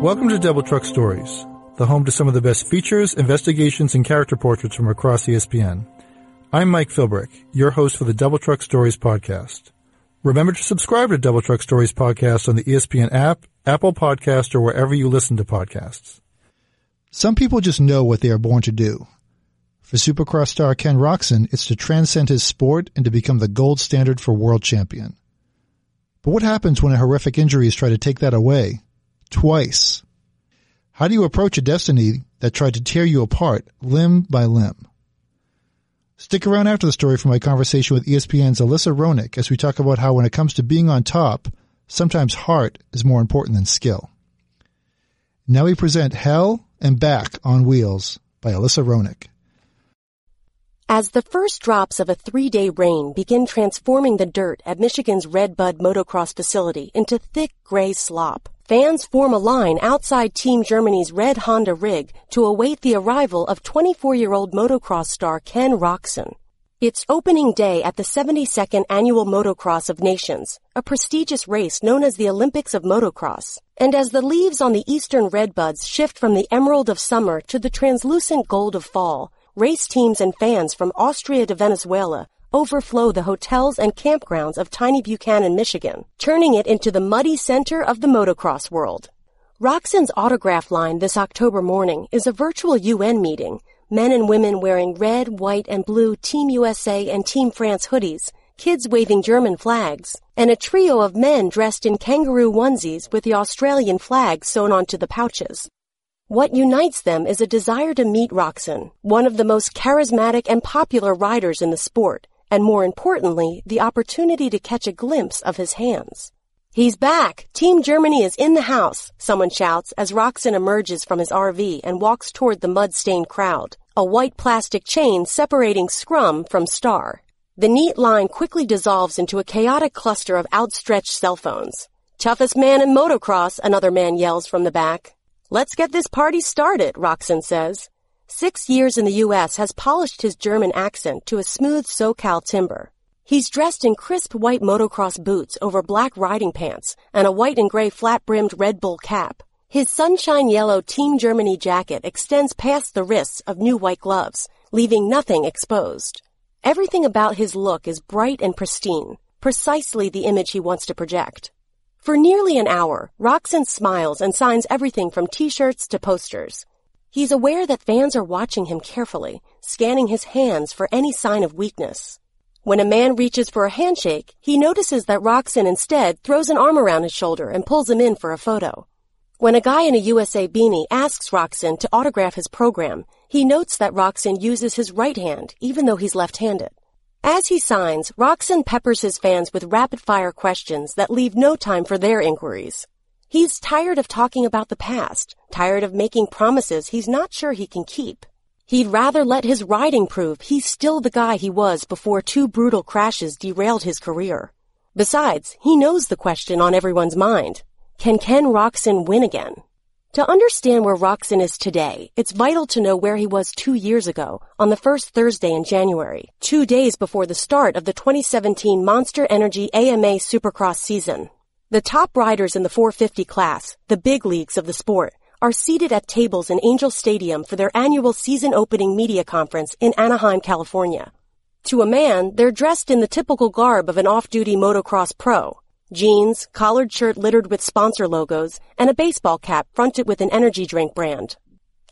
Welcome to Double Truck Stories, the home to some of the best features, investigations, and character portraits from across ESPN. I'm Mike Philbrick, your host for the Double Truck Stories podcast. Remember to subscribe to Double Truck Stories podcast on the ESPN app, Apple Podcast, or wherever you listen to podcasts. Some people just know what they are born to do. For Supercross star Ken Roczen, it's to transcend his sport and to become the gold standard for world champion. But what happens when a horrific injuries try to take that away? Twice. How do you approach a destiny that tried to tear you apart limb by limb? Stick around after the story for my conversation with ESPN's Alyssa Roenigk as we talk about how when it comes to being on top, sometimes heart is more important than skill. Now we present Hell and Back on Wheels by Alyssa Roenigk. As the first drops of a three-day rain begin transforming the dirt at Michigan's Red Bud motocross facility into thick gray slop, Fans form a line outside Team Germany's red Honda rig to await the arrival of 24-year-old motocross star Ken Roczen. It's opening day at the 72nd Annual Motocross of Nations, a prestigious race known as the Olympics of Motocross. And as the leaves on the eastern redbuds shift from the emerald of summer to the translucent gold of fall, race teams and fans from Austria to Venezuela overflow the hotels and campgrounds of tiny Buchanan, Michigan, turning it into the muddy center of the motocross world. Roczen's autograph line this October morning is a virtual UN meeting, men and women wearing red, white, and blue Team USA and Team France hoodies, kids waving German flags, and a trio of men dressed in kangaroo onesies with the Australian flag sewn onto the pouches. What unites them is a desire to meet Roczen, one of the most charismatic and popular riders in the sport, and more importantly, the opportunity to catch a glimpse of his hands. He's back! Team Germany is in the house, someone shouts as Roczen emerges from his RV and walks toward the mud-stained crowd, a white plastic chain separating Scrum from Star. The neat line quickly dissolves into a chaotic cluster of outstretched cell phones. Toughest man in motocross, another man yells from the back. Let's get this party started, Roczen says. Six years in the U.S. has polished his German accent to a smooth SoCal timber. He's dressed in crisp white motocross boots over black riding pants and a white and gray flat-brimmed Red Bull cap. His sunshine yellow Team Germany jacket extends past the wrists of new white gloves, leaving nothing exposed. Everything about his look is bright and pristine, precisely the image he wants to project. For nearly an hour, Roczen smiles and signs everything from t-shirts to posters. He's aware that fans are watching him carefully, scanning his hands for any sign of weakness. When a man reaches for a handshake, he notices that Roczen instead throws an arm around his shoulder and pulls him in for a photo. When a guy in a USA beanie asks Roczen to autograph his program, he notes that Roczen uses his right hand, even though he's left-handed. As he signs, Roczen peppers his fans with rapid-fire questions that leave no time for their inquiries. He's tired of talking about the past, tired of making promises he's not sure he can keep. He'd rather let his riding prove he's still the guy he was before two brutal crashes derailed his career. Besides, he knows the question on everyone's mind. Can Ken Roczen win again? To understand where Roczen is today, it's vital to know where he was two years ago, on the first Thursday in January, two days before the start of the 2017 Monster Energy AMA Supercross season. The top riders in the 450 class, the big leagues of the sport, are seated at tables in Angel Stadium for their annual season opening media conference in Anaheim, California. To a man, they're dressed in the typical garb of an off-duty motocross pro. Jeans, collared shirt littered with sponsor logos, and a baseball cap fronted with an energy drink brand.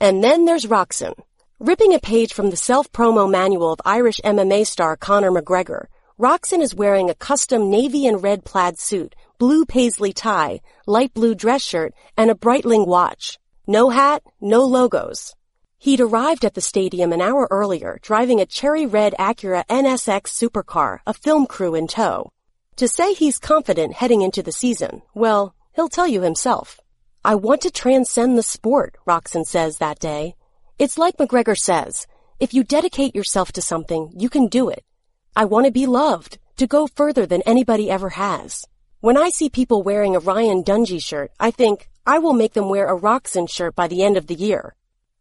And then there's Roczen. Ripping a page from the self-promo manual of Irish MMA star Conor McGregor, Roczen is wearing a custom navy and red plaid suit blue paisley tie, light blue dress shirt, and a Breitling watch. No hat, no logos. He'd arrived at the stadium an hour earlier, driving a cherry red Acura NSX supercar, a film crew in tow. To say he's confident heading into the season, well, he'll tell you himself. I want to transcend the sport, Roczen says that day. It's like McGregor says, if you dedicate yourself to something, you can do it. I want to be loved, to go further than anybody ever has. When I see people wearing a Ryan Dungey shirt, I think, I will make them wear a Roczen shirt by the end of the year.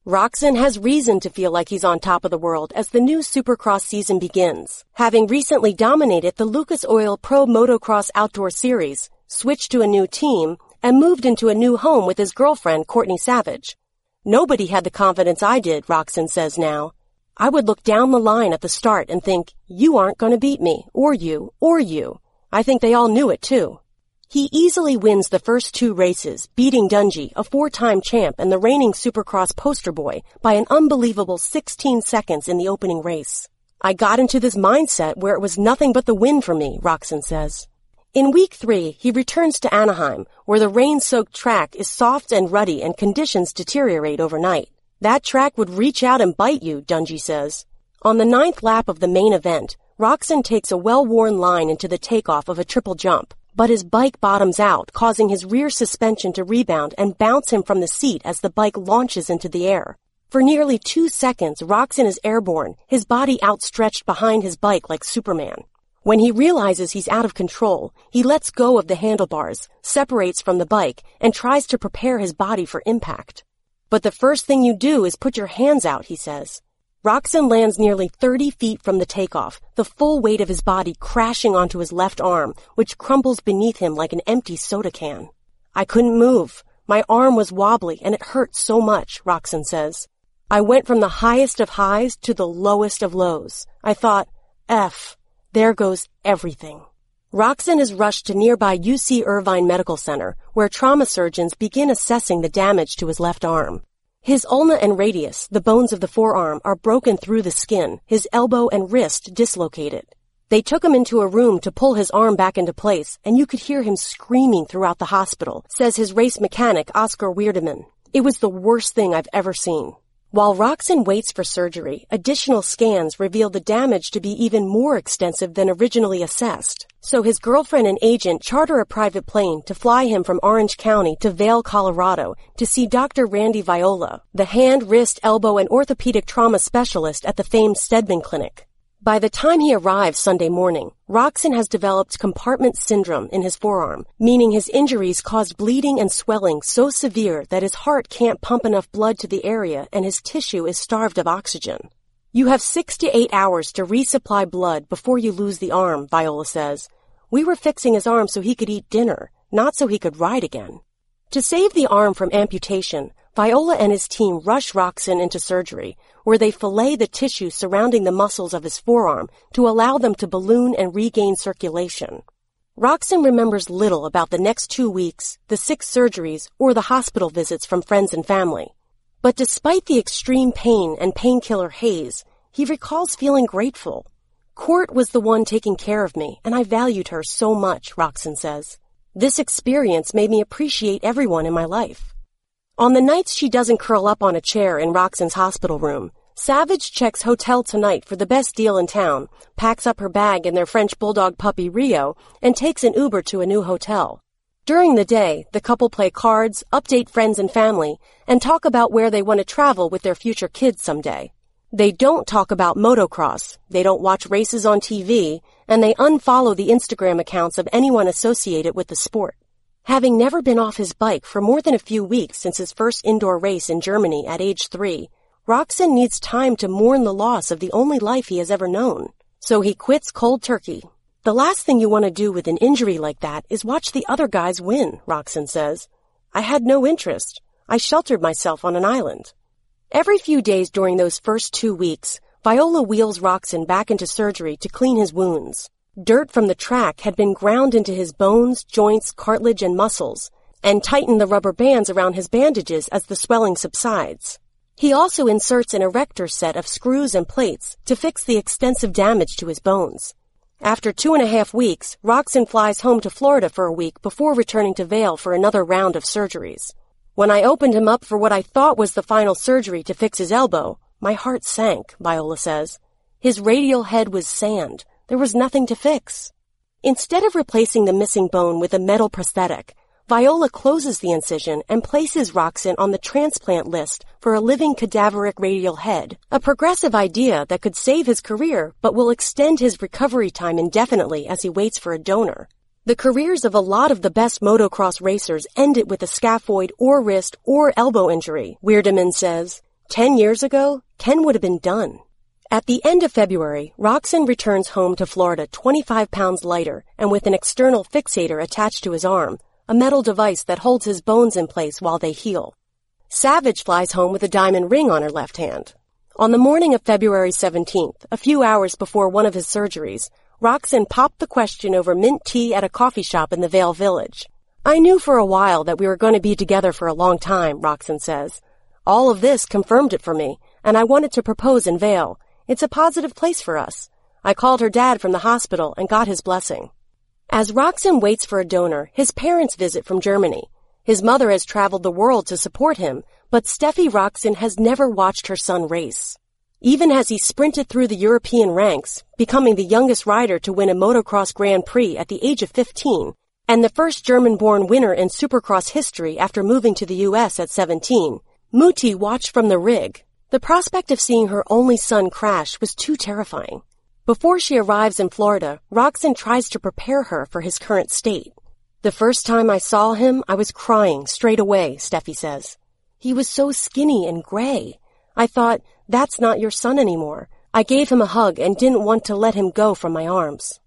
Roczen has reason to feel like he's on top of the world as the new Supercross season begins, having recently dominated the Lucas Oil Pro Motocross Outdoor Series, switched to a new team, and moved into a new home with his girlfriend, Courtney Savage. Nobody had the confidence I did, Roczen says now. I would look down the line at the start and think, you aren't going to beat me, or you, or you. I think they all knew it too. He easily wins the first two races, beating Dungey, a four-time champ and the reigning Supercross poster boy, by an unbelievable 16 seconds in the opening race. I got into this mindset where it was nothing but the win for me, Roczen says. In week three, he returns to Anaheim, where the rain-soaked track is soft and ruddy and conditions deteriorate overnight. That track would reach out and bite you, Dungey says. On the ninth lap of the main event, Roczen takes a well-worn line into the takeoff of a triple jump, but his bike bottoms out, causing his rear suspension to rebound and bounce him from the seat as the bike launches into the air. For nearly two seconds, Roczen is airborne, his body outstretched behind his bike like Superman. When he realizes he's out of control, he lets go of the handlebars, separates from the bike, and tries to prepare his body for impact. But the first thing you do is put your hands out, he says. Roczen lands nearly 30 feet from the takeoff, the full weight of his body crashing onto his left arm, which crumbles beneath him like an empty soda can. I couldn't move. My arm was wobbly and it hurt so much, Roczen says. I went from the highest of highs to the lowest of lows. I thought, F, there goes everything. Roczen is rushed to nearby UC Irvine Medical Center, where trauma surgeons begin assessing the damage to his left arm. His ulna and radius, the bones of the forearm, are broken through the skin, his elbow and wrist dislocated. They took him into a room to pull his arm back into place, and you could hear him screaming throughout the hospital, says his race mechanic, Oscar Wirdeman. It was the worst thing I've ever seen. While Roczen waits for surgery, additional scans reveal the damage to be even more extensive than originally assessed. So his girlfriend and agent charter a private plane to fly him from Orange County to Vail, Colorado to see Dr. Randy Viola, the hand, wrist, elbow, and orthopedic trauma specialist at the famed Steadman Clinic. By the time he arrives Sunday morning, Roczen has developed compartment syndrome in his forearm, meaning his injuries caused bleeding and swelling so severe that his heart can't pump enough blood to the area and his tissue is starved of oxygen. You have six to eight hours to resupply blood before you lose the arm, Viola says. We were fixing his arm so he could eat dinner, not so he could ride again. To save the arm from amputation, Viola and his team rush Roczen into surgery, where they fillet the tissue surrounding the muscles of his forearm to allow them to balloon and regain circulation. Roczen remembers little about the next two weeks, the six surgeries, or the hospital visits from friends and family. But despite the extreme pain and painkiller haze, he recalls feeling grateful. Court was the one taking care of me, and I valued her so much, Roczen says. This experience made me appreciate everyone in my life. On the nights she doesn't curl up on a chair in Roczen's hospital room, Savage checks Hotel Tonight for the best deal in town, packs up her bag and their French bulldog puppy Rio, and takes an Uber to a new hotel. During the day, the couple play cards, update friends and family, and talk about where they want to travel with their future kids someday. They don't talk about motocross, they don't watch races on TV, and they unfollow the Instagram accounts of anyone associated with the sport. Having never been off his bike for more than a few weeks since his first indoor race in Germany at age three, Roczen needs time to mourn the loss of the only life he has ever known. So he quits cold turkey. The last thing you want to do with an injury like that is watch the other guys win, Roczen says. I had no interest. I sheltered myself on an island. Every few days during those first two weeks, Viola wheels Roczen back into surgery to clean his wounds. Dirt from the track had been ground into his bones, joints, cartilage, and muscles, and tightened the rubber bands around his bandages as the swelling subsides. He also inserts an erector set of screws and plates to fix the extensive damage to his bones. After two and a half weeks, Roczen flies home to Florida for a week before returning to Vail for another round of surgeries. When I opened him up for what I thought was the final surgery to fix his elbow, my heart sank, Viola says. His radial head was sand, there was nothing to fix. Instead of replacing the missing bone with a metal prosthetic, Viola closes the incision and places Roczen on the transplant list for a living cadaveric radial head, a progressive idea that could save his career but will extend his recovery time indefinitely as he waits for a donor. The careers of a lot of the best motocross racers ended with a scaphoid or wrist or elbow injury, Wirdeman says. Ten years ago, Ken would have been done. At the end of February, Roczen returns home to Florida 25 pounds lighter and with an external fixator attached to his arm, a metal device that holds his bones in place while they heal. Savage flies home with a diamond ring on her left hand. On the morning of February 17th, a few hours before one of his surgeries, Roczen popped the question over mint tea at a coffee shop in the Vail Village. I knew for a while that we were going to be together for a long time, Roczen says. All of this confirmed it for me, and I wanted to propose in Vail. It's a positive place for us. I called her dad from the hospital and got his blessing. As Roczen waits for a donor, his parents visit from Germany. His mother has traveled the world to support him, but Steffi Roczen has never watched her son race. Even as he sprinted through the European ranks, becoming the youngest rider to win a motocross Grand Prix at the age of 15, and the first German-born winner in supercross history after moving to the U.S. at 17, Muti watched from the rig. The prospect of seeing her only son crash was too terrifying. Before she arrives in Florida, Roczen tries to prepare her for his current state. The first time I saw him, I was crying straight away, Steffi says. He was so skinny and gray. I thought, that's not your son anymore. I gave him a hug and didn't want to let him go from my arms.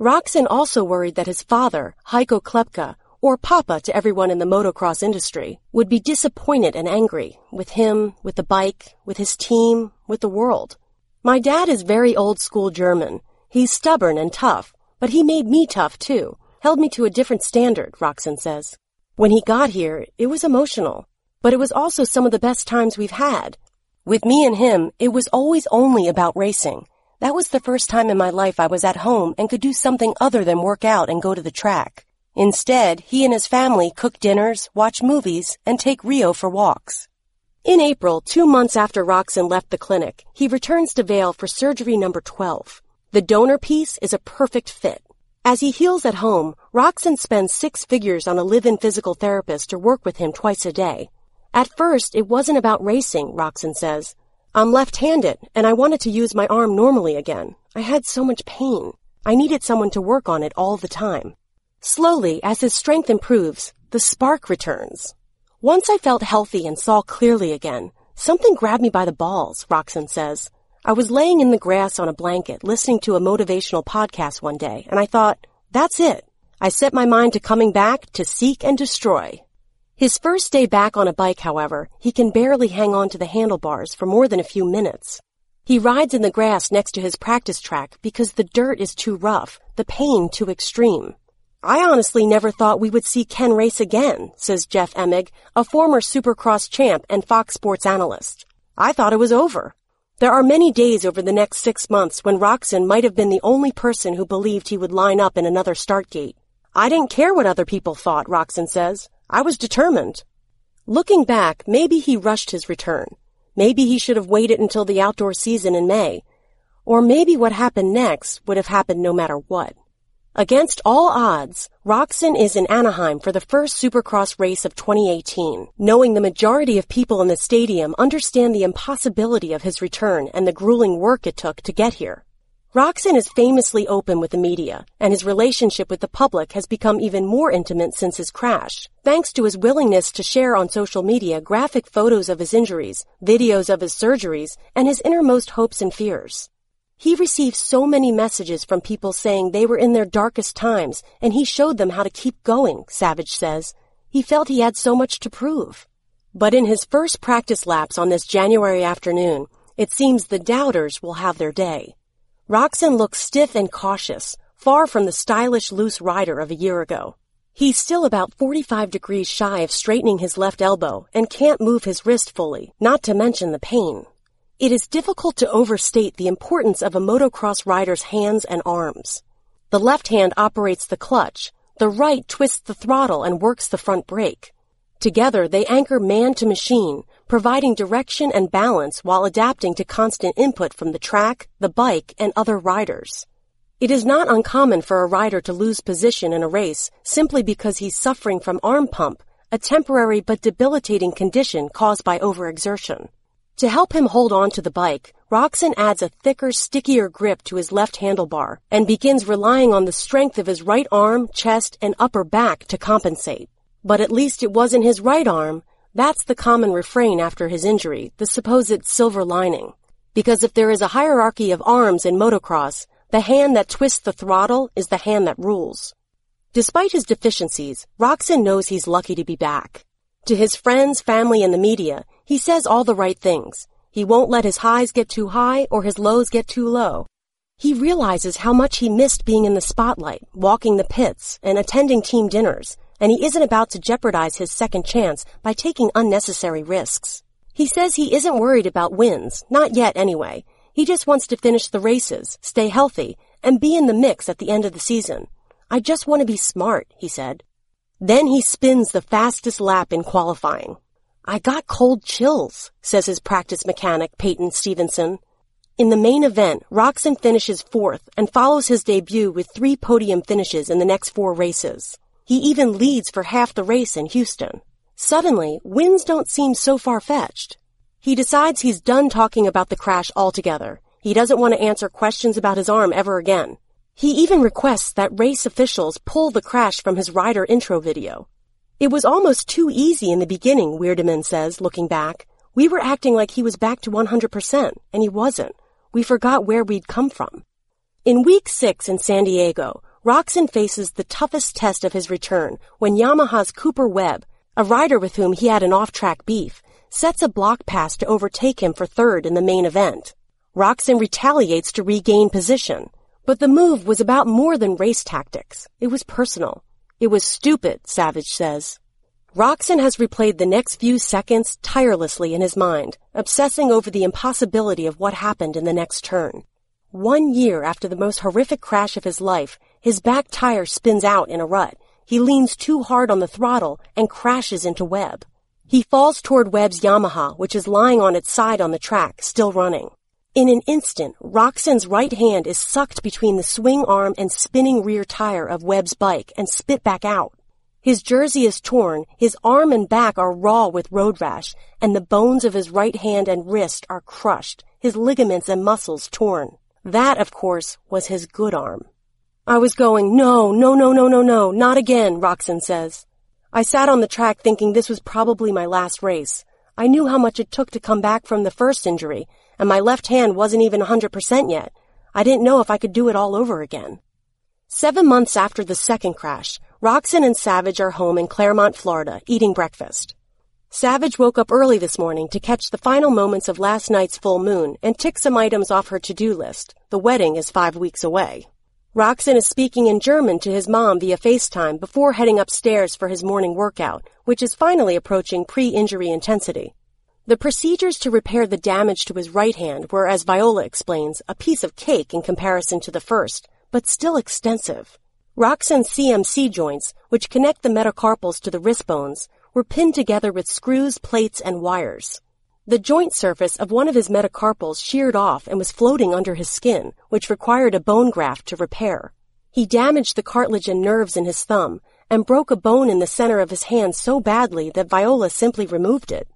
Roczen also worried that his father, Heiko Klepka, or Papa to everyone in the motocross industry, would be disappointed and angry with him, with the bike, with his team, with the world. My dad is very old school German. He's stubborn and tough, but he made me tough too, held me to a different standard, Roczen says. When he got here, it was emotional but it was also some of the best times we've had. With me and him, it was always only about racing. That was the first time in my life I was at home and could do something other than work out and go to the track. Instead, he and his family cook dinners, watch movies, and take Rio for walks. In April, two months after Roczen left the clinic, he returns to Vail for surgery number 12. The donor piece is a perfect fit. As he heals at home, Roczen spends six figures on a live-in physical therapist to work with him twice a day. At first, it wasn't about racing, Roczen says. I'm left-handed, and I wanted to use my arm normally again. I had so much pain. I needed someone to work on it all the time. Slowly, as his strength improves, the spark returns. Once I felt healthy and saw clearly again, something grabbed me by the balls, Roczen says. I was laying in the grass on a blanket listening to a motivational podcast one day, and I thought, that's it. I set my mind to coming back to seek and destroy. His first day back on a bike, however, he can barely hang on to the handlebars for more than a few minutes. He rides in the grass next to his practice track because the dirt is too rough, the pain too extreme. I honestly never thought we would see Ken race again, says Jeff Emig, a former Supercross champ and Fox Sports analyst. I thought it was over. There are many days over the next six months when Roczen might have been the only person who believed he would line up in another start gate. I didn't care what other people thought, Roczen says. I was determined. Looking back, maybe he rushed his return. Maybe he should have waited until the outdoor season in May. Or maybe what happened next would have happened no matter what. Against all odds, Roczen is in Anaheim for the first Supercross race of 2018, knowing the majority of people in the stadium understand the impossibility of his return and the grueling work it took to get here. Roczen is famously open with the media, and his relationship with the public has become even more intimate since his crash, thanks to his willingness to share on social media graphic photos of his injuries, videos of his surgeries, and his innermost hopes and fears. He received so many messages from people saying they were in their darkest times, and he showed them how to keep going, Savage says. He felt he had so much to prove. But in his first practice laps on this January afternoon, it seems the doubters will have their day. Roczen looks stiff and cautious, far from the stylish loose rider of a year ago. He's still about 45 degrees shy of straightening his left elbow and can't move his wrist fully, not to mention the pain. It is difficult to overstate the importance of a motocross rider's hands and arms. The left hand operates the clutch, the right twists the throttle and works the front brake. Together, they anchor man to machine, providing direction and balance while adapting to constant input from the track, the bike, and other riders. It is not uncommon for a rider to lose position in a race simply because he's suffering from arm pump, a temporary but debilitating condition caused by overexertion. To help him hold on to the bike, Roczen adds a thicker, stickier grip to his left handlebar and begins relying on the strength of his right arm, chest, and upper back to compensate. But at least it wasn't his right arm, that's the common refrain after his injury, the supposed silver lining. Because if there is a hierarchy of arms in motocross, the hand that twists the throttle is the hand that rules. Despite his deficiencies, Roczen knows he's lucky to be back. To his friends, family, and the media, he says all the right things. He won't let his highs get too high or his lows get too low. He realizes how much he missed being in the spotlight, walking the pits, and attending team dinners, and he isn't about to jeopardize his second chance by taking unnecessary risks. He says he isn't worried about wins, not yet anyway. He just wants to finish the races, stay healthy, and be in the mix at the end of the season. I just want to be smart, he said. Then he spins the fastest lap in qualifying. I got cold chills, says his practice mechanic, Peyton Stevenson. In the main event, Roczen finishes fourth and follows his debut with three podium finishes in the next four races. He even leads for half the race in Houston. Suddenly, wins don't seem so far-fetched. He decides he's done talking about the crash altogether. He doesn't want to answer questions about his arm ever again. He even requests that race officials pull the crash from his rider intro video. It was almost too easy in the beginning, Wirdeman says, looking back. We were acting like he was back to 100%, and he wasn't we forgot where we'd come from. In week six in San Diego, Roczen faces the toughest test of his return when Yamaha's Cooper Webb, a rider with whom he had an off-track beef, sets a block pass to overtake him for third in the main event. Roczen retaliates to regain position, but the move was about more than race tactics. It was personal. It was stupid, Savage says. Roczen has replayed the next few seconds tirelessly in his mind, obsessing over the impossibility of what happened in the next turn. One year after the most horrific crash of his life, his back tire spins out in a rut. He leans too hard on the throttle and crashes into Webb. He falls toward Webb's Yamaha, which is lying on its side on the track, still running. In an instant, Roczen's right hand is sucked between the swing arm and spinning rear tire of Webb's bike and spit back out. His jersey is torn, his arm and back are raw with road rash, and the bones of his right hand and wrist are crushed, his ligaments and muscles torn. That, of course, was his good arm. I was going, no, no, no, no, no, no, not again, Roczen says. I sat on the track thinking this was probably my last race. I knew how much it took to come back from the first injury, and my left hand wasn't even 100% yet. I didn't know if I could do it all over again. Seven months after the second crash, Roczen and Savage are home in Clermont, Florida, eating breakfast. Savage woke up early this morning to catch the final moments of last night's full moon and tick some items off her to-do list. The wedding is five weeks away. Roczen is speaking in German to his mom via FaceTime before heading upstairs for his morning workout, which is finally approaching pre-injury intensity. The procedures to repair the damage to his right hand were, as Viola explains, a piece of cake in comparison to the first, but still extensive. Roczen's CMC joints, which connect the metacarpals to the wrist bones, were pinned together with screws, plates, and wires. The joint surface of one of his metacarpals sheared off and was floating under his skin, which required a bone graft to repair. He damaged the cartilage and nerves in his thumb and broke a bone in the center of his hand so badly that Viola simply removed it.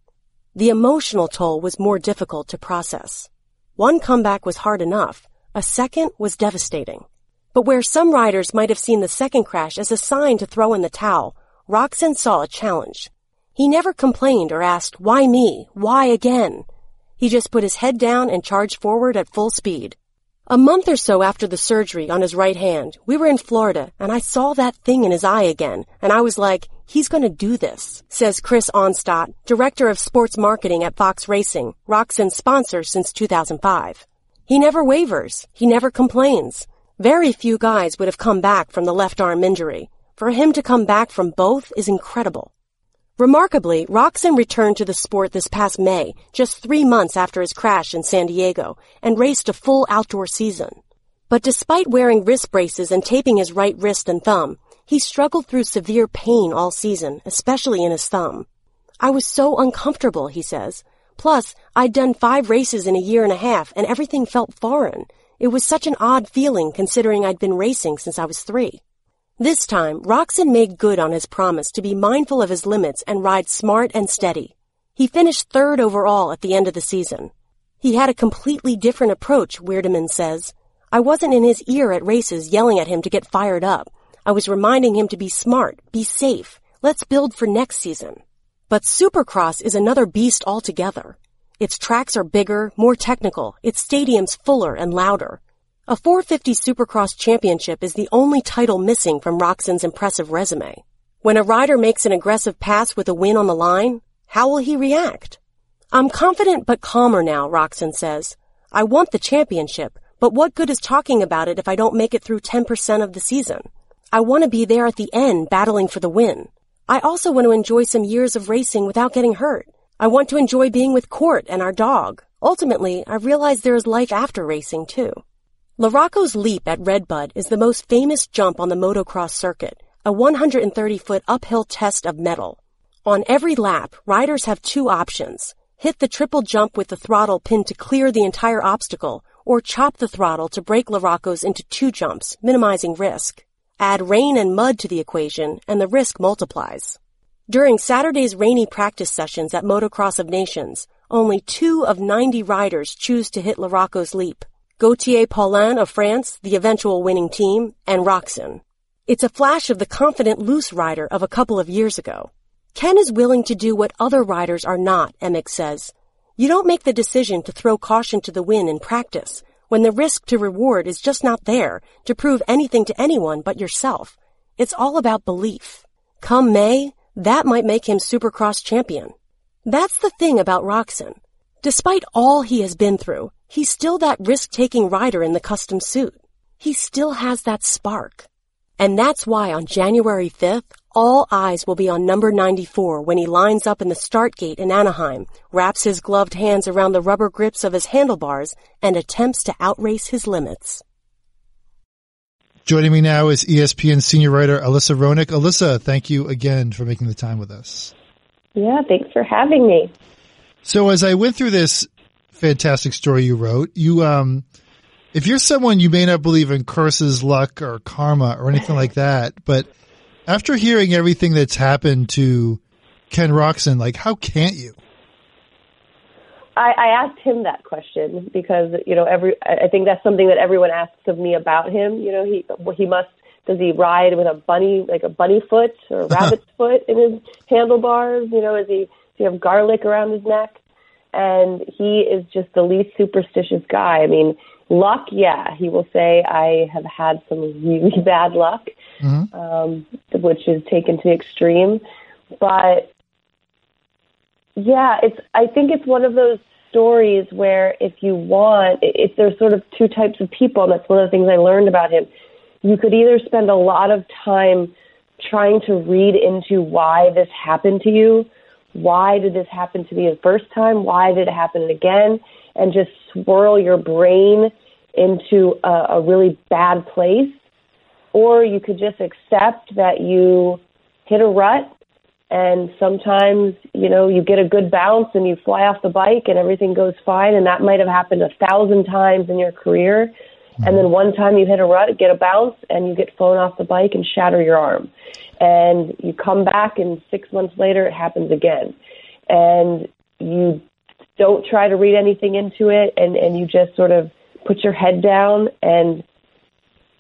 The emotional toll was more difficult to process. One comeback was hard enough. A second was devastating. But where some riders might have seen the second crash as a sign to throw in the towel, Roczen saw a challenge. He never complained or asked, why me? Why again? He just put his head down and charged forward at full speed. A month or so after the surgery on his right hand, we were in Florida and I saw that thing in his eye again and I was like, he's gonna do this, says Chris Onstott, director of sports marketing at Fox Racing, Roczen's sponsor since 2005. He never wavers. He never complains. Very few guys would have come back from the left arm injury. For him to come back from both is incredible. Remarkably, Roczen returned to the sport this past May, just three months after his crash in San Diego, and raced a full outdoor season. But despite wearing wrist braces and taping his right wrist and thumb, he struggled through severe pain all season, especially in his thumb. I was so uncomfortable, he says. Plus, I'd done five races in a year and a half, and everything felt foreign. It was such an odd feeling considering I'd been racing since I was three. This time, Roczen made good on his promise to be mindful of his limits and ride smart and steady. He finished third overall at the end of the season. He had a completely different approach, Wirdeman says. I wasn't in his ear at races yelling at him to get fired up. I was reminding him to be smart, be safe. Let's build for next season. But Supercross is another beast altogether. Its tracks are bigger, more technical, its stadiums fuller and louder. A 450 Supercross championship is the only title missing from Roczen's impressive resume. When a rider makes an aggressive pass with a win on the line, how will he react? I'm confident but calmer now, Roczen says. I want the championship, but what good is talking about it if I don't make it through 10% of the season? I want to be there at the end battling for the win. I also want to enjoy some years of racing without getting hurt. I want to enjoy being with Court and our dog. Ultimately, I realize there is life after racing too. Larocco's leap at Redbud is the most famous jump on the motocross circuit, a 130 foot uphill test of metal. On every lap, riders have two options. Hit the triple jump with the throttle pinned to clear the entire obstacle, or chop the throttle to break Larocco's into two jumps, minimizing risk. Add rain and mud to the equation, and the risk multiplies. During Saturday's rainy practice sessions at Motocross of Nations, only two of 90 riders choose to hit Larocco's leap. Gauthier Paulin of France, the eventual winning team, and Roczen. It's a flash of the confident loose rider of a couple of years ago. Ken is willing to do what other riders are not, Emig says. You don't make the decision to throw caution to the wind in practice when the risk to reward is just not there to prove anything to anyone but yourself. It's all about belief. Come May, that might make him Supercross champion. That's the thing about Roczen. Despite all he has been through, he's still that risk-taking rider in the custom suit. He still has that spark. And that's why on January 5th, all eyes will be on number 94 when he lines up in the start gate in Anaheim, wraps his gloved hands around the rubber grips of his handlebars, and attempts to outrace his limits. Joining me now is ESPN senior writer Alyssa Roenigk. Alyssa, thank you again for making the time with us. Yeah, thanks for having me. So as I went through this fantastic story you wrote, you um if you're someone you may not believe in curses, luck, or karma or anything like that, but after hearing everything that's happened to Ken Roczen, like how can't you? I, I asked him that question because you know every I think that's something that everyone asks of me about him. You know he he must does he ride with a bunny like a bunny foot or a rabbit's foot in his handlebars? You know is he does he have garlic around his neck? And he is just the least superstitious guy. I mean, luck, yeah, he will say I have had some really bad luck mm-hmm. um, which is taken to the extreme. But yeah, it's. I think it's one of those stories where if you want, if there's sort of two types of people, and that's one of the things I learned about him. You could either spend a lot of time trying to read into why this happened to you. Why did this happen to me the first time? Why did it happen again? And just swirl your brain into a, a really bad place or you could just accept that you hit a rut and sometimes you know you get a good bounce and you fly off the bike and everything goes fine and that might have happened a thousand times in your career. And then one time you hit a rut get a bounce and you get flown off the bike and shatter your arm. And you come back and six months later it happens again. And you don't try to read anything into it and and you just sort of put your head down and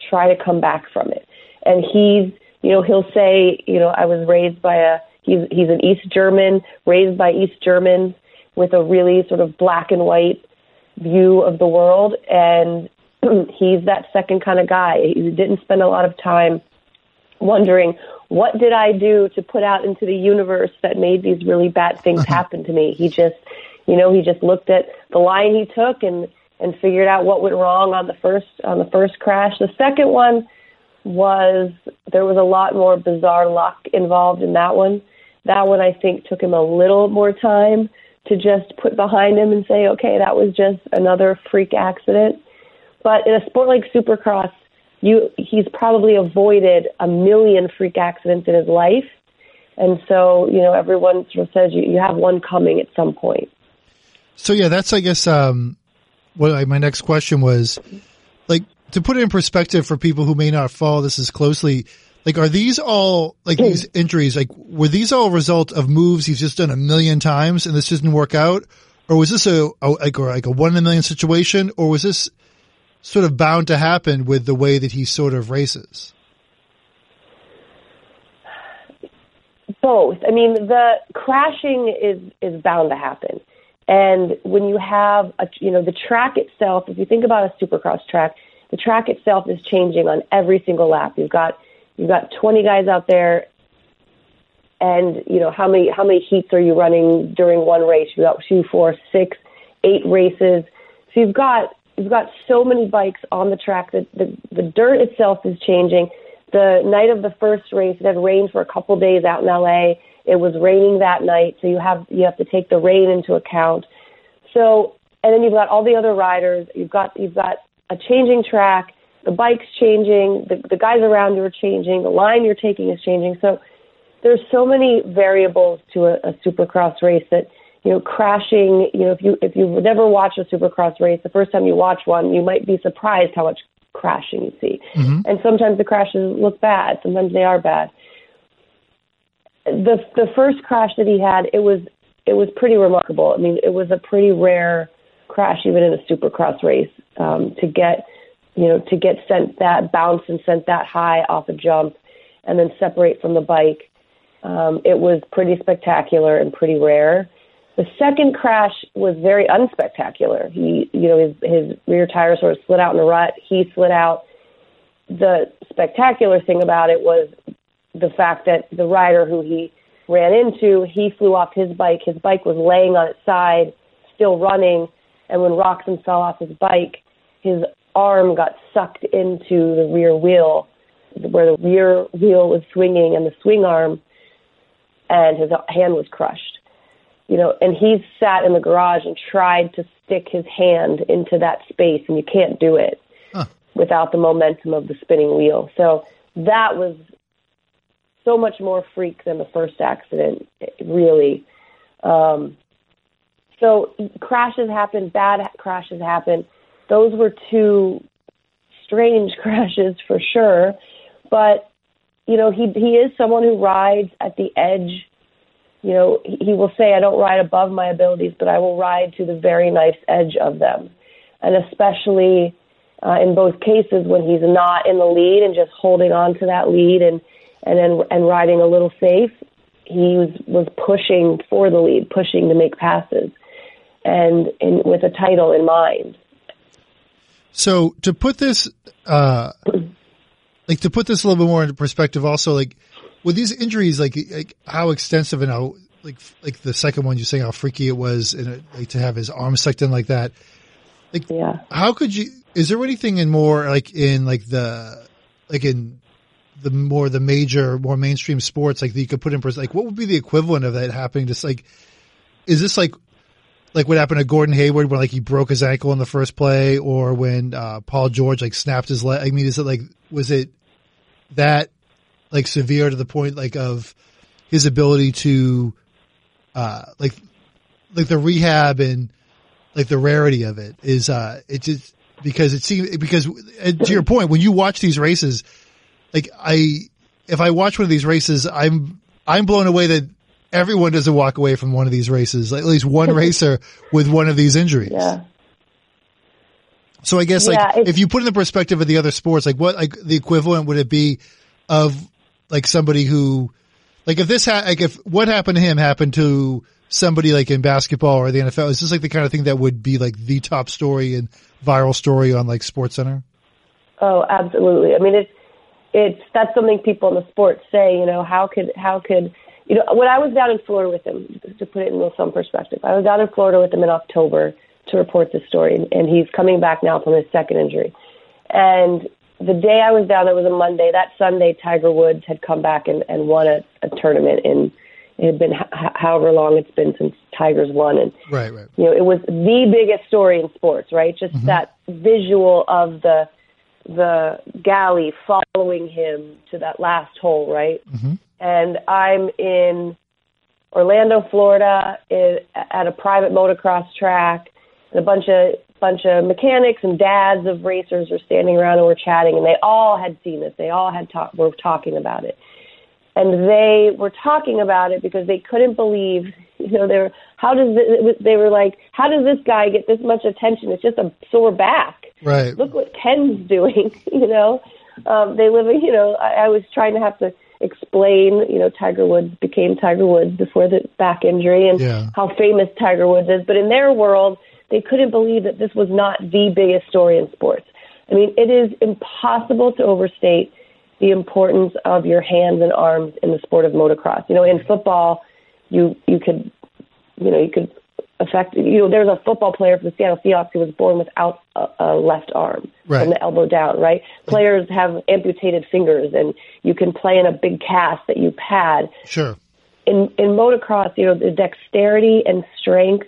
try to come back from it. And he's, you know, he'll say, you know, I was raised by a, he's, he's an East German, raised by East Germans with a really sort of black and white view of the world. And he's that second kind of guy. He didn't spend a lot of time wondering, what did I do to put out into the universe that made these really bad things happen to me? He just, you know, he just looked at the line he took and and figured out what went wrong on the first on the first crash. The second one was there was a lot more bizarre luck involved in that one. That one I think took him a little more time to just put behind him and say, okay, that was just another freak accident. But in a sport like Supercross, you he's probably avoided a million freak accidents in his life. And so, you know, everyone sort of says you, you have one coming at some point. So yeah, that's I guess um well, my next question was like to put it in perspective for people who may not follow this as closely. Like, are these all like these injuries? Like, were these all a result of moves he's just done a million times and this didn't work out, or was this a, a like or like a one in a million situation, or was this sort of bound to happen with the way that he sort of races? Both. I mean, the crashing is is bound to happen. And when you have a, you know, the track itself, if you think about a supercross track, the track itself is changing on every single lap. You've got you've got 20 guys out there, and you know how many how many heats are you running during one race? You've got two, four, six, eight races. So you've got you've got so many bikes on the track that the the dirt itself is changing. The night of the first race, it had rained for a couple days out in LA. It was raining that night, so you have you have to take the rain into account. So and then you've got all the other riders. You've got you've got a changing track. The bike's changing. The, the guys around you are changing. The line you're taking is changing. So there's so many variables to a, a supercross race that you know crashing. You know if you if you've never watched a supercross race, the first time you watch one, you might be surprised how much crashing you see. Mm-hmm. And sometimes the crashes look bad. Sometimes they are bad. The the first crash that he had, it was it was pretty remarkable. I mean, it was a pretty rare crash even in a supercross race um, to get you know to get sent that bounce and sent that high off a jump and then separate from the bike. Um, it was pretty spectacular and pretty rare. The second crash was very unspectacular. He, you know, his, his rear tire sort of slid out in a rut. He slid out. The spectacular thing about it was the fact that the rider who he ran into, he flew off his bike. His bike was laying on its side, still running, and when Roczen fell off his bike, his arm got sucked into the rear wheel, where the rear wheel was swinging and the swing arm, and his hand was crushed. You know, and he sat in the garage and tried to stick his hand into that space, and you can't do it huh. without the momentum of the spinning wheel. So that was so much more freak than the first accident, really. Um, so crashes happen, bad crashes happen. Those were two strange crashes for sure. But you know, he he is someone who rides at the edge. You know, he, will say, "I don't ride above my abilities, but I will ride to the very nice edge of them." And especially uh, in both cases when he's not in the lead and just holding on to that lead and and then and riding a little safe, he was was pushing for the lead, pushing to make passes and in, with a title in mind. So to put this, uh, like to put this a little bit more into perspective, also like with these injuries, like, like how extensive and how like like the second one you're saying how freaky it was, and it, like to have his arm sucked in like that. Like, yeah. how could you? Is there anything in more like in like the like in the more the major, more mainstream sports like that you could put in person. like what would be the equivalent of that happening? Just like, is this like like what happened to Gordon Hayward when like he broke his ankle in the first play, or when uh, Paul George like snapped his leg. I mean, is it like was it that like severe to the point like of his ability to uh like like the rehab and like the rarity of it is uh it just because it seems because to your point when you watch these races like I if I watch one of these races I'm I'm blown away that everyone doesn't walk away from one of these races, at least one racer with one of these injuries. Yeah. So I guess yeah, like if you put in the perspective of the other sports, like what like the equivalent would it be of like somebody who like if this ha- like if what happened to him happened to somebody like in basketball or the NFL, is this like the kind of thing that would be like the top story and viral story on like Sports Center? Oh, absolutely. I mean, it's it's that's something people in the sport say. You know, how could how could you know, when I was down in Florida with him, to put it in some perspective, I was down in Florida with him in October to report this story, and he's coming back now from his second injury. And the day I was down, it was a Monday. That Sunday, Tiger Woods had come back and, and won a, a tournament, and it had been h- however long it's been since Tiger's won, and right, right. You know, it was the biggest story in sports, right? Just mm-hmm. that visual of the the galley following him to that last hole, right? Mm-hmm and I'm in Orlando, Florida, at a private motocross track. And a bunch of bunch of mechanics and dads of racers are standing around and we're chatting, and they all had seen this. They all had talk, were talking about it, and they were talking about it because they couldn't believe. You know, they were how does this, they were like, how does this guy get this much attention? It's just a sore back. Right. Look what Ken's doing. You know, um, they live. You know, I, I was trying to have to explain, you know, Tiger Woods became Tiger Woods before the back injury and yeah. how famous Tiger Woods is. But in their world, they couldn't believe that this was not the biggest story in sports. I mean, it is impossible to overstate the importance of your hands and arms in the sport of motocross. You know, in football, you you could, you know, you could affect. You know, there's a football player for the Seattle Seahawks who was born without a, a left arm Right. from the elbow down. Right? Players have amputated fingers, and you can play in a big cast that you pad Sure. in in motocross, you know, the dexterity and strength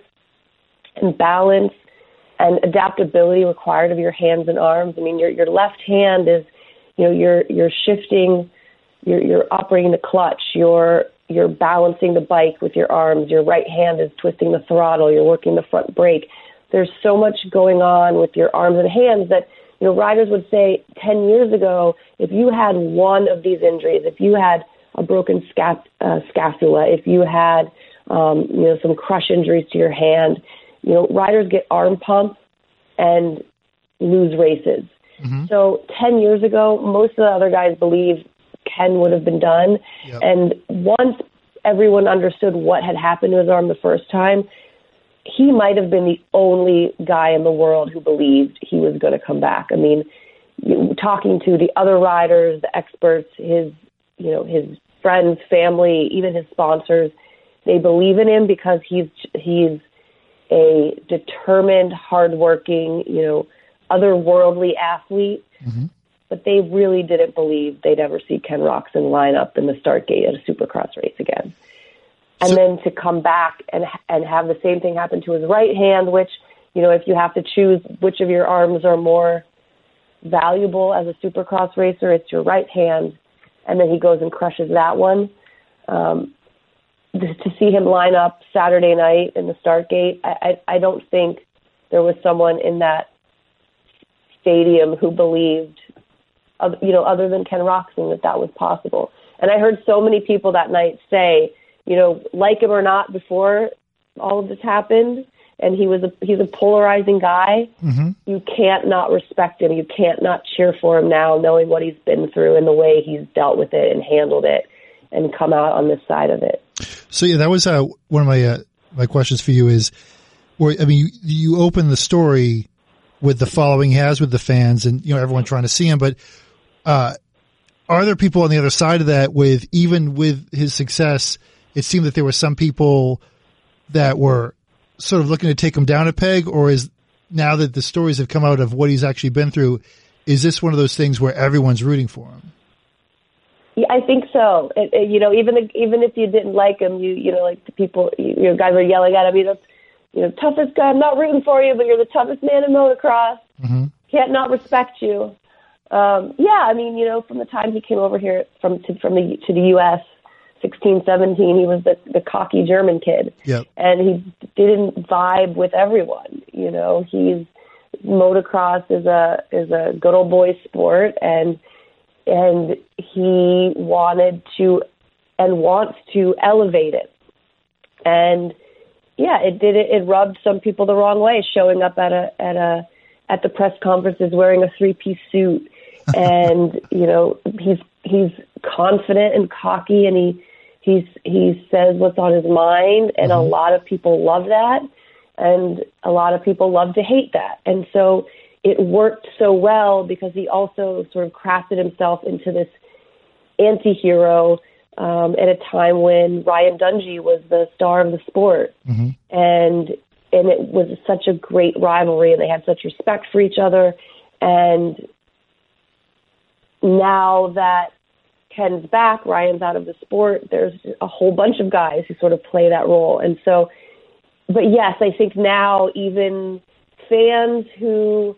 and balance and adaptability required of your hands and arms. I mean, your your left hand is, you know, you're you're shifting, you're you're operating the clutch, you're you're balancing the bike with your arms, your right hand is twisting the throttle, you're working the front brake. There's so much going on with your arms and hands that you know riders would say 10 years ago if you had one of these injuries, if you had a broken uh, scapula, if you had um, you know some crush injuries to your hand, you know riders get arm pumps and lose races. Mm-hmm. So 10 years ago, most of the other guys believed 10 would have been done. Yep. And once everyone understood what had happened to his arm the first time, he might have been the only guy in the world who believed he was going to come back. I mean, talking to the other riders, the experts, his you know his friends, family, even his sponsors, they believe in him because he's he's a determined, hardworking, you know, otherworldly athlete. Mm-hmm. But they really didn't believe they'd ever see Ken Roczen line up in the start gate at a supercross race again. And So- then to come back and and have the same thing happen to his right hand, which you know, if you have to choose which of your arms are more valuable as a supercross racer, it's your right hand, and then he goes and crushes that one. Um, to see him line up Saturday night in the start gate, I, I, I don't think there was someone in that stadium who believed, you know, other than Ken Roczen, that that was possible. And I heard so many people that night say, you know, like him or not, before all of this happened, and he was a he's a polarizing guy. You can't not respect him. You can't not cheer for him now, knowing what he's been through and the way he's dealt with it and handled it, and come out on this side of it. So yeah, that was uh, one of my uh, my questions for you is, where I mean, you, you open the story with the following he has with the fans and you know everyone trying to see him, but uh, are there people on the other side of that with even with his success? It seemed that there were some people that were sort of looking to take him down a peg, or is now that the stories have come out of what he's actually been through, is this one of those things where everyone's rooting for him? Yeah, I think so. It, it, you know, even even if you didn't like him, you you know, like the people, you, you know, guys are yelling at him. You know, you know, toughest guy. I'm not rooting for you, but you're the toughest man in motocross. Can't not respect you. Um, yeah, I mean, you know, from the time he came over here from to, from the to the U.S. 16, 17, he was the the cocky German kid Yep. and he didn't vibe with everyone. You know, he's motocross is a is a good old boy sport, and and he wanted to and wants to elevate it. And yeah, it did it. It rubbed some people the wrong way, showing up at a at a at the press conferences wearing a three piece suit, and you know he's he's confident and cocky, and he he's he says what's on his mind, and a lot of people love that, and a lot of people love to hate that, and so it worked so well because he also sort of crafted himself into this anti-hero um, at a time when Ryan Dungey was the star of the sport, and and it was such a great rivalry, and they had such respect for each other, and now that Ken's back, Ryan's out of the sport. There's a whole bunch of guys who sort of play that role, and so. But yes, I think now even fans who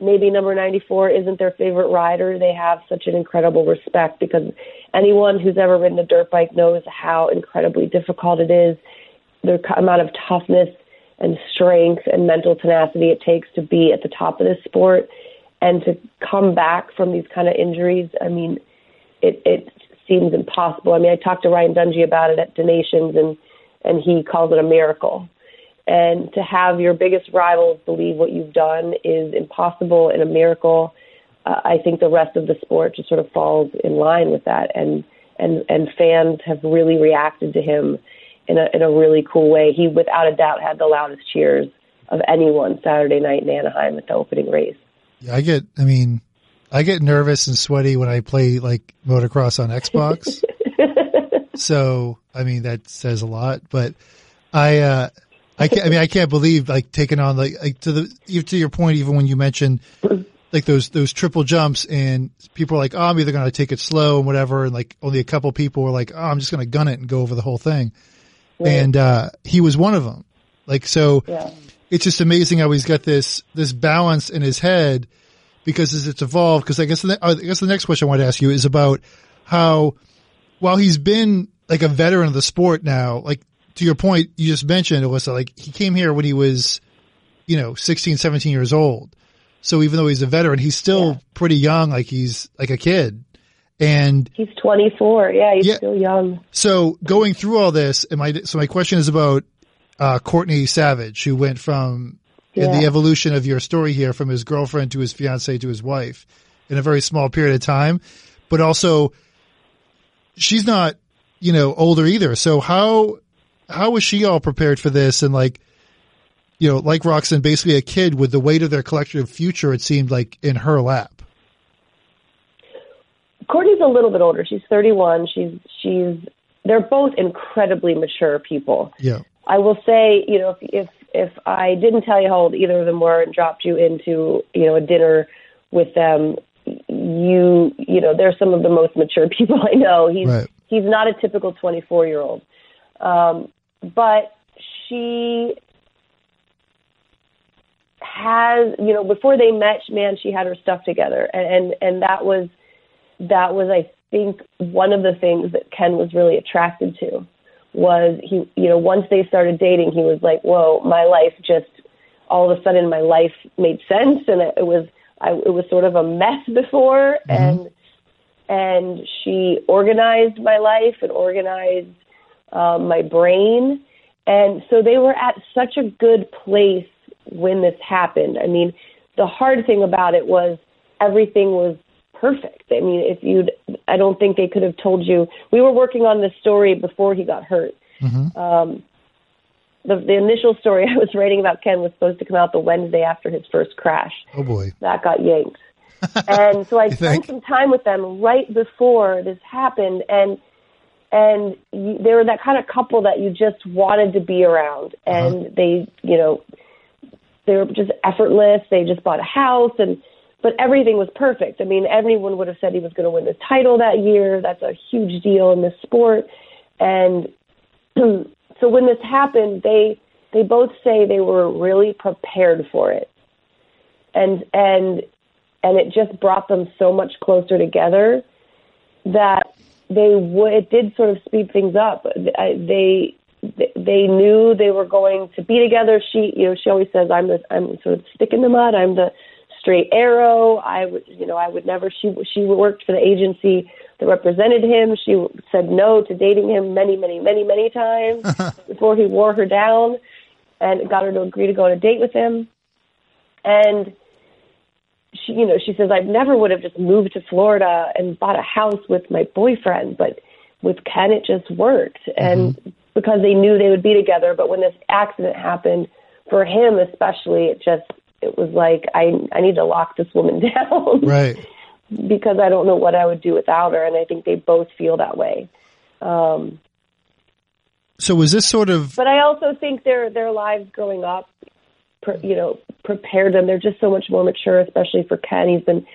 maybe number 94 isn't their favorite rider, they have such an incredible respect because anyone who's ever ridden a dirt bike knows how incredibly difficult it is, the amount of toughness and strength and mental tenacity it takes to be at the top of this sport and to come back from these kind of injuries. I mean, it, it seems impossible. I mean, I talked to Ryan Dungey about it at Donations, and and he calls it a miracle. And to have your biggest rivals believe what you've done is impossible and a miracle. Uh, I think the rest of the sport just sort of falls in line with that, and and and fans have really reacted to him in a in a really cool way. He, without a doubt, had the loudest cheers of anyone Saturday night in Anaheim at the opening race. Yeah, I get. I mean, I get nervous and sweaty when I play like motocross on Xbox. so, I mean, that says a lot. But I, uh, I, can't, I mean, I can't believe like taking on like, like to the you to your point. Even when you mentioned like those those triple jumps, and people are like, "Oh, I'm either going to take it slow and whatever," and like only a couple people were like, "Oh, I'm just going to gun it and go over the whole thing." Right. And uh, he was one of them. Like so, yeah. It's just amazing how he's got this this balance in his head because as it's evolved. Because I guess the, I guess the next question I want to ask you is about how while he's been like a veteran of the sport now, like to your point, you just mentioned, Alyssa, like he came here when he was, you know, 16, 17 years old. So even though he's a veteran, he's still yeah. pretty young, like he's like a kid. And he's 24. Yeah, he's yeah. still young. So going through all this, and my, so my question is about, uh, Courtney Savage, who went from yeah. in the evolution of your story here from his girlfriend to his fiance to his wife in a very small period of time, but also she's not, you know, older either. So how, how was she all prepared for this? And like, you know, like Roczen, basically a kid with the weight of their collective future, it seemed like in her lap. Courtney's a little bit older. She's 31. She's, she's, they're both incredibly mature people. Yeah. I will say, you know, if, if, if I didn't tell you how old either of them were and dropped you into, you know, a dinner with them, you, you know, they're some of the most mature people I know. He's, right. he's not a typical 24 year old. Um, but she has, you know, before they met, man, she had her stuff together, and and, and that was that was, I think, one of the things that Ken was really attracted to was he, you know, once they started dating, he was like, whoa, my life just all of a sudden my life made sense, and it, it was I, it was sort of a mess before, mm-hmm. and and she organized my life and organized um, my brain. And so they were at such a good place when this happened. I mean, the hard thing about it was everything was perfect. I mean, if you'd, I don't think they could have told you. We were working on this story before he got hurt. Mm-hmm. Um, the, the initial story I was writing about Ken was supposed to come out the Wednesday after his first crash. Oh boy, that got yanked. and so I spent some time with them right before this happened, and and you, they were that kind of couple that you just wanted to be around. Uh-huh. And uh-huh. they, you know, they were just effortless. They just bought a house and but everything was perfect. I mean, everyone would have said he was going to win the title that year. That's a huge deal in this sport. And so when this happened, they they both say they were really prepared for it. And and and it just brought them so much closer together that they would it did sort of speed things up. They they knew they were going to be together. She you know she always says I'm the I'm sort of stick in the mud. I'm the straight arrow. I would you know I would never. She she worked for the agency that represented him. She said no to dating him many many many many times before he wore her down and got her to agree to go on a date with him. And she, you know, she says, I never would have just moved to Florida and bought a house with my boyfriend, but with Ken, it just worked. Mm-hmm. And because they knew they would be together, but when this accident happened, for him especially, it just, it was like, I, I need to lock this woman down. Right. because I don't know what I would do without her. And I think they both feel that way. Um, so was this sort of? But I also think their their lives growing up you know, prepared them. They're just so much more mature, especially for Ken. He's been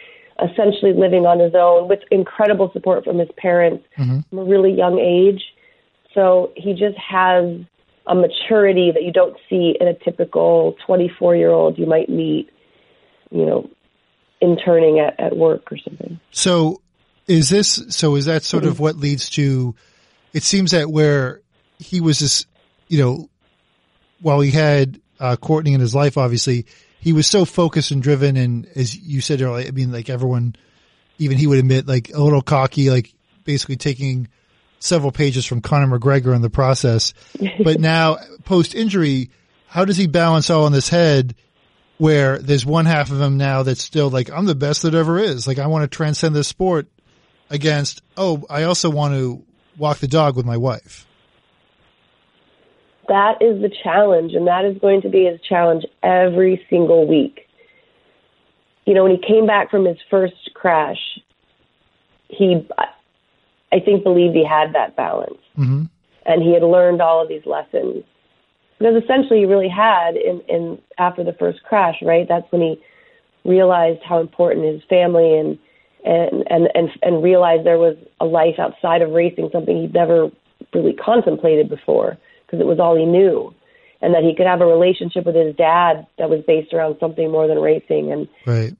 essentially living on his own with incredible support from his parents mm-hmm. from a really young age. So he just has a maturity that you don't see in a typical 24 year old you might meet, you know, interning at, at work or something. So is this, so is that sort mm-hmm. of what leads to, it seems that where he was this, you know, while he had uh, Courtney in his life, obviously, he was so focused and driven. And as you said earlier, I mean, like everyone, even he would admit, like a little cocky, like basically taking several pages from Conor McGregor in the process. but now post injury, how does he balance all in his head where there's one half of him now that's still like, I'm the best that ever is. Like I want to transcend this sport against, oh, I also want to walk the dog with my wife that is the challenge, and that is going to be his challenge every single week. you know, when he came back from his first crash, he, I think, believed he had that balance. Mm-hmm. And he had learned all of these lessons. Because essentially, he really had in, in after the first crash, right? That's when he realized how important his family and and and and, and realized there was a life outside of racing, something he'd never really contemplated before, because it was all he knew and that he could have a relationship with his dad that was based around something more than racing and right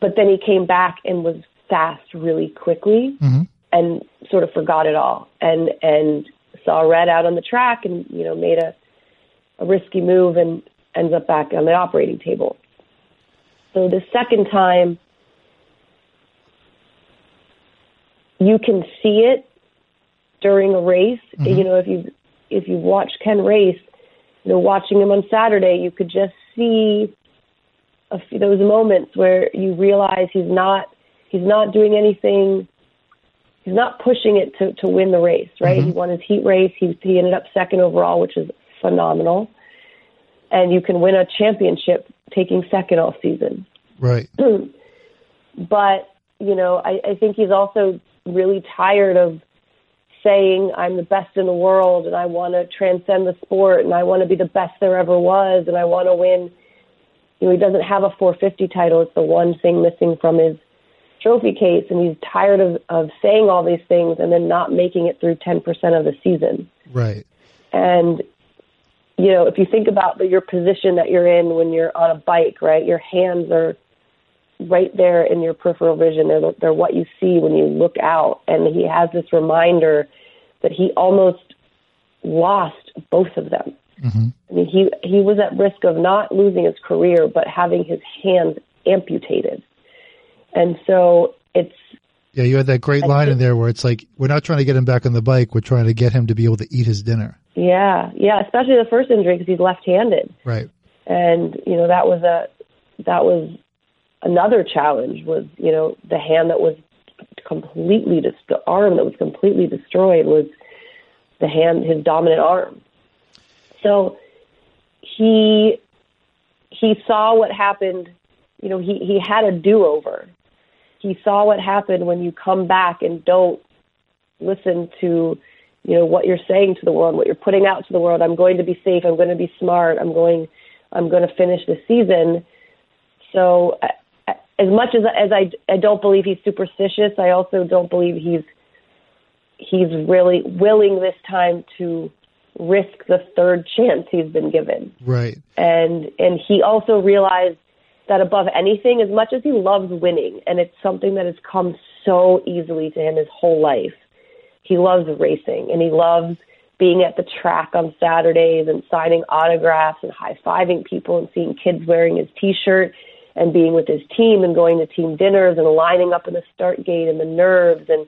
but then he came back and was fast really quickly mm-hmm. and sort of forgot it all and and saw red out on the track and you know made a a risky move and ends up back on the operating table so the second time you can see it during a race mm-hmm. you know if you if you watch Ken race, you know, watching him on Saturday, you could just see a few, those moments where you realize he's not he's not doing anything. He's not pushing it to to win the race, right? Mm-hmm. He won his heat race. He he ended up second overall, which is phenomenal. And you can win a championship taking second all season. Right. but you know, I, I think he's also really tired of saying I'm the best in the world and I want to transcend the sport and I want to be the best there ever was and I want to win. You know, he doesn't have a 450 title. It's the one thing missing from his trophy case, and he's tired of, of saying all these things and then not making it through 10% of the season. Right. And you know, if you think about the, your position that you're in when you're on a bike, right? Your hands are right there in your peripheral vision. They're, they're what you see when you look out. And he has this reminder that he almost lost both of them. Mm-hmm. I mean, he, he was at risk of not losing his career, but having his hands amputated. And so it's. Yeah, you had that great line in there where it's like, we're not trying to get him back on the bike. We're trying to get him to be able to eat his dinner. Yeah, yeah, especially the first injury because he's left-handed. Right. And you know that was a that was another challenge was, you know, the hand that was completely, dis- the arm that was completely destroyed was the hand, his dominant arm. So he he saw what happened. You know, he he had a do over. He saw what happened when you come back and don't listen to you know what you're saying to the world, what you're putting out to the world. I'm going to be safe. I'm going to be smart. I'm going. I'm going to finish the season. So as much as as I I don't believe he's superstitious, I also don't believe he's he's really willing this time to risk the third chance he's been given. Right. And and he also realized that above anything, as much as he loves winning, and it's something that has come so easily to him his whole life, he loves racing and he loves being at the track on Saturdays and signing autographs and high fiving people and seeing kids wearing his t shirt and being with his team and going to team dinners and lining up in the start gate and the nerves and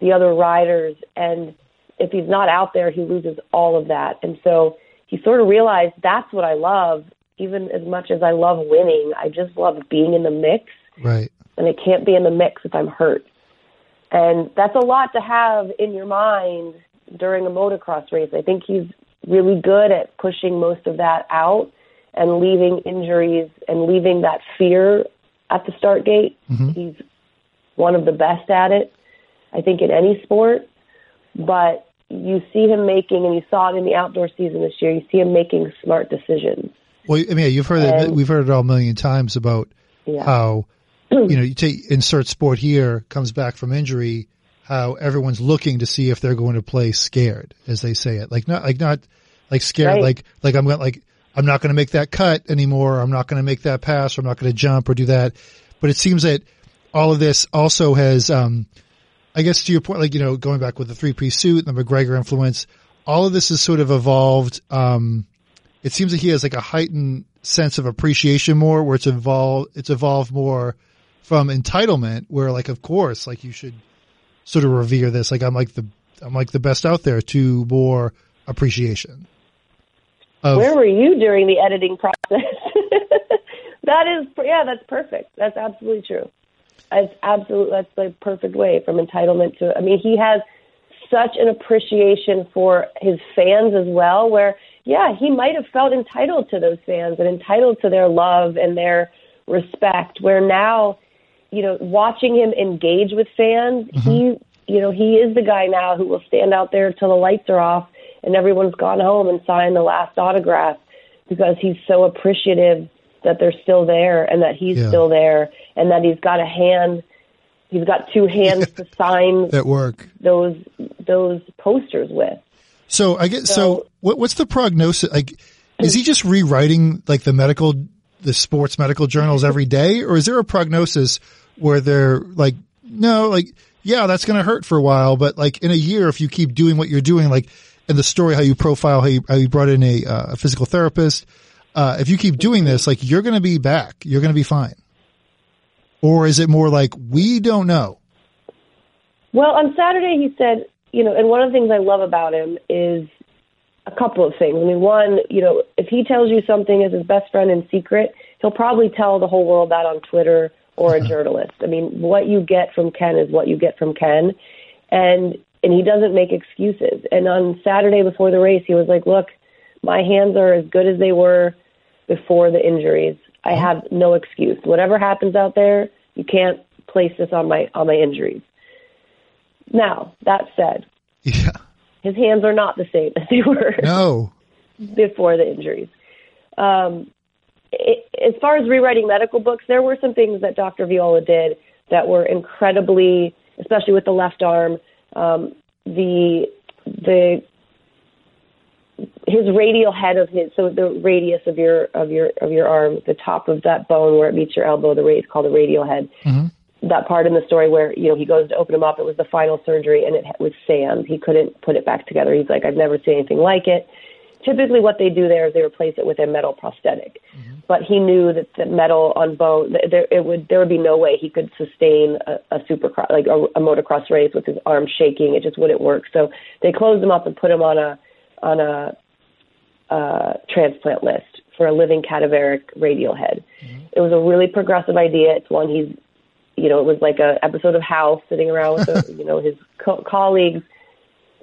the other riders. And if he's not out there, he loses all of that. And so he sort of realized that's what I love, even as much as I love winning. I just love being in the mix. Right. And it can't be in the mix if I'm hurt. And that's a lot to have in your mind during a motocross race. I think he's really good at pushing most of that out and leaving injuries and leaving that fear at the start gate. Mm-hmm. He's one of the best at it, I think, in any sport. But you see him making, and you saw it in the outdoor season this year. You see him making smart decisions. Well, I mean, you've heard and, it. We've heard it all a million times about yeah. how you know you take insert sport here comes back from injury. How everyone's looking to see if they're going to play scared, as they say it, like not like not like scared, right. like like I'm going like I'm not going to make that cut anymore. I'm not going to make that pass. Or I'm not going to jump or do that. But it seems that all of this also has, um, I guess to your point, like, you know, going back with the three piece suit and the McGregor influence, all of this has sort of evolved. Um, it seems that he has like a heightened sense of appreciation more where it's evolved, it's evolved more from entitlement where like, of course, like you should sort of revere this. Like I'm like the, I'm like the best out there to more appreciation. Of, Where were you during the editing process? that is, yeah, that's perfect. That's absolutely true. It's absolute. That's the perfect way from entitlement to. I mean, he has such an appreciation for his fans as well. Where, yeah, he might have felt entitled to those fans and entitled to their love and their respect. Where now, you know, watching him engage with fans, mm-hmm. he, you know, he is the guy now who will stand out there till the lights are off and everyone's gone home and sign the last autograph because he's so appreciative that they're still there and that he's Yeah. still there and that he's got a hand he's got two hands to sign that work. those those posters with. So I get so, So- what, what's the prognosis? Like, is he just rewriting like the medical, the sports medical journals every day, or is there a prognosis where they're like, no, like, yeah, that's going to hurt for a while, but like in a year, if you keep doing what you're doing, like in the story, how you profile, how you, how you brought in a, uh, a physical therapist, uh, if you keep doing this, like you're going to be back, you're going to be fine. Or is it more like we don't know? Well, on Saturday he said, you know, and one of the things I love about him is a couple of things. I mean, one, you know, if he tells you something as his best friend in secret, he'll probably tell the whole world that on Twitter or a journalist. I mean, what you get from Ken is what you get from Ken, and and he doesn't make excuses. And on Saturday before the race, he was like, "Look, my hands are as good as they were before the injuries. I have no excuse. Whatever happens out there, you can't place this on my on my injuries." Now, that said, Yeah. his hands are not the same as they were No. before the injuries. Um, it, as far as rewriting medical books, there were some things that Dr. Viola did that were incredibly, especially with the left arm. Um, the the his radial head of his so the radius of your of your of your arm, the top of that bone where it meets your elbow, the radius called the radial head. That part in the story where you know he goes to open him up, it was the final surgery, and it was sand. He couldn't put it back together. He's like, I've never seen anything like it typically what they do there is they replace it with a metal prosthetic. But he knew that the metal on bone, th- there it would there would be no way he could sustain a, a supercross like a, a motocross race with his arm shaking. It just wouldn't work. So they closed him up and put him on a on a uh, transplant list for a living cadaveric radial head. It was a really progressive idea. It's one he's you know, it was like a episode of House sitting around with, the, you know, his co- colleagues.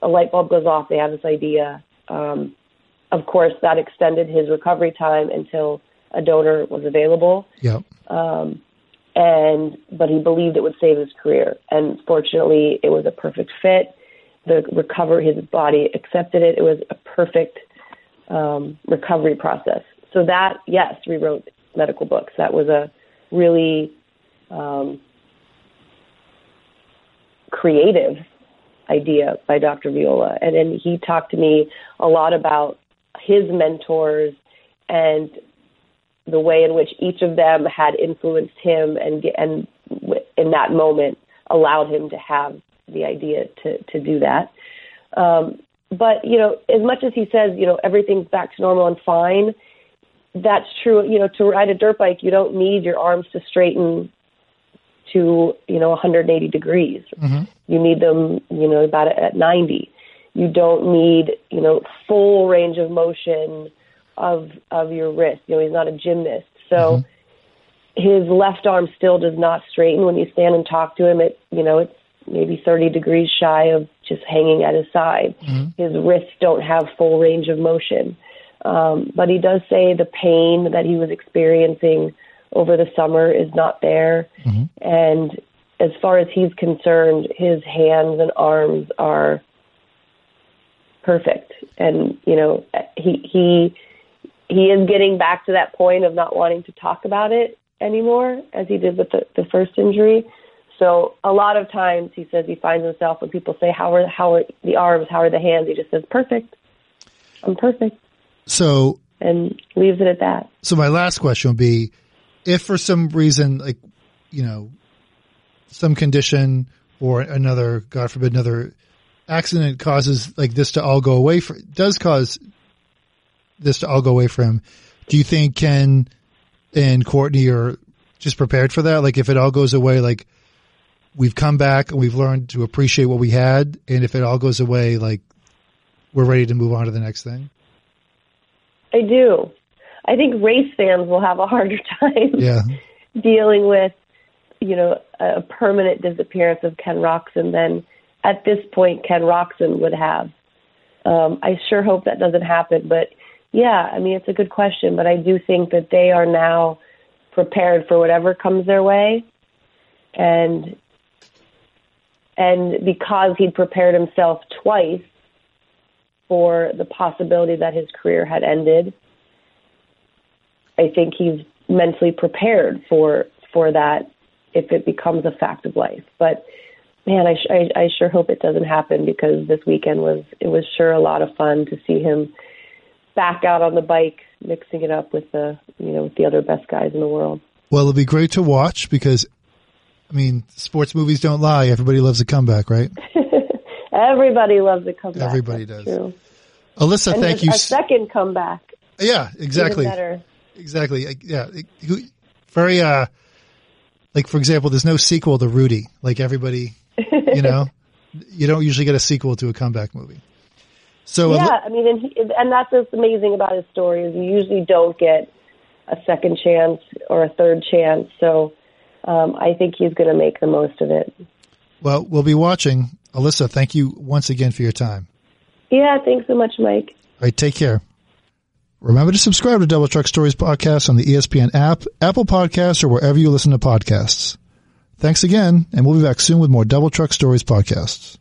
A light bulb goes off. They have this idea. Um, of course, that extended his recovery time until a donor was available. Yep. And but he believed it would save his career. And fortunately, it was a perfect fit. The recover his body accepted it. It was a perfect um, recovery process. So that, yes, rewrote medical books. That was a really um, creative idea by Dr. Viola. And then he talked to me a lot about his mentors and the way in which each of them had influenced him and and in that moment allowed him to have the idea to to do that. Um, but you know, as much as he says, you know, everything's back to normal and fine, that's true. You know, to ride a dirt bike, you don't need your arms to straighten to you know 180 degrees. Mm-hmm. You need them, you know, about at 90. You don't need, you know, full range of motion of of your wrist. You know, he's not a gymnast, so mm-hmm. his left arm still does not straighten. When you stand and talk to him, it you know it's maybe 30 degrees shy of just hanging at his side. Mm-hmm. His wrists don't have full range of motion. Um, but he does say the pain that he was experiencing over the summer is not there. Mm-hmm. And as far as he's concerned, his hands and arms are perfect. And, you know, he, he, he is getting back to that point of not wanting to talk about it anymore as he did with the, the first injury. So a lot of times he says he finds himself when people say, how are, how are the arms? How are the hands? He just says, perfect. I'm perfect. So And leaves it at that. So my last question would be, if for some reason, like, you know, some condition or another, God forbid, another accident causes like this to all go away for, does cause this to all go away for him. Do you think Ken and Courtney are just prepared for that? Like if it all goes away, like we've come back and we've learned to appreciate what we had. And if it all goes away, like we're ready to move on to the next thing. I do. I think race fans will have a harder time Yeah. dealing with, you know, a permanent disappearance of Ken Roczen than at this point Ken Roczen would have. Um, I sure hope that doesn't happen, but yeah, I mean it's a good question, but I do think that they are now prepared for whatever comes their way, and and because he'd prepared himself twice for the possibility that his career had ended, I think he's mentally prepared for for that if it becomes a fact of life. But man, I, I, I sure hope it doesn't happen because this weekend was it was sure a lot of fun to see him back out on the bike, mixing it up with the you know with the other best guys in the world. Well, it'll be great to watch because, I mean, sports movies don't lie. Everybody loves a comeback, right? Everybody loves a comeback. Everybody That's does. True. Alyssa, And thank you. A second comeback. yeah, exactly. Exactly. Yeah. Very, uh, like, for example, there's no sequel to Rudy. Like everybody, you know, you don't usually get a sequel to a comeback movie. So, Yeah, I mean, and, he, and that's what's amazing about his story is you usually don't get a second chance or a third chance. So um, I think he's going to make the most of it. well, we'll be watching. Alyssa, thank you once again for your time. Yeah, thanks so much, Mike. All right, take care. Remember to subscribe to Double Truck Stories podcast on the ESPN app, Apple Podcasts, or wherever you listen to podcasts. Thanks again, and we'll be back soon with more Double Truck Stories podcasts.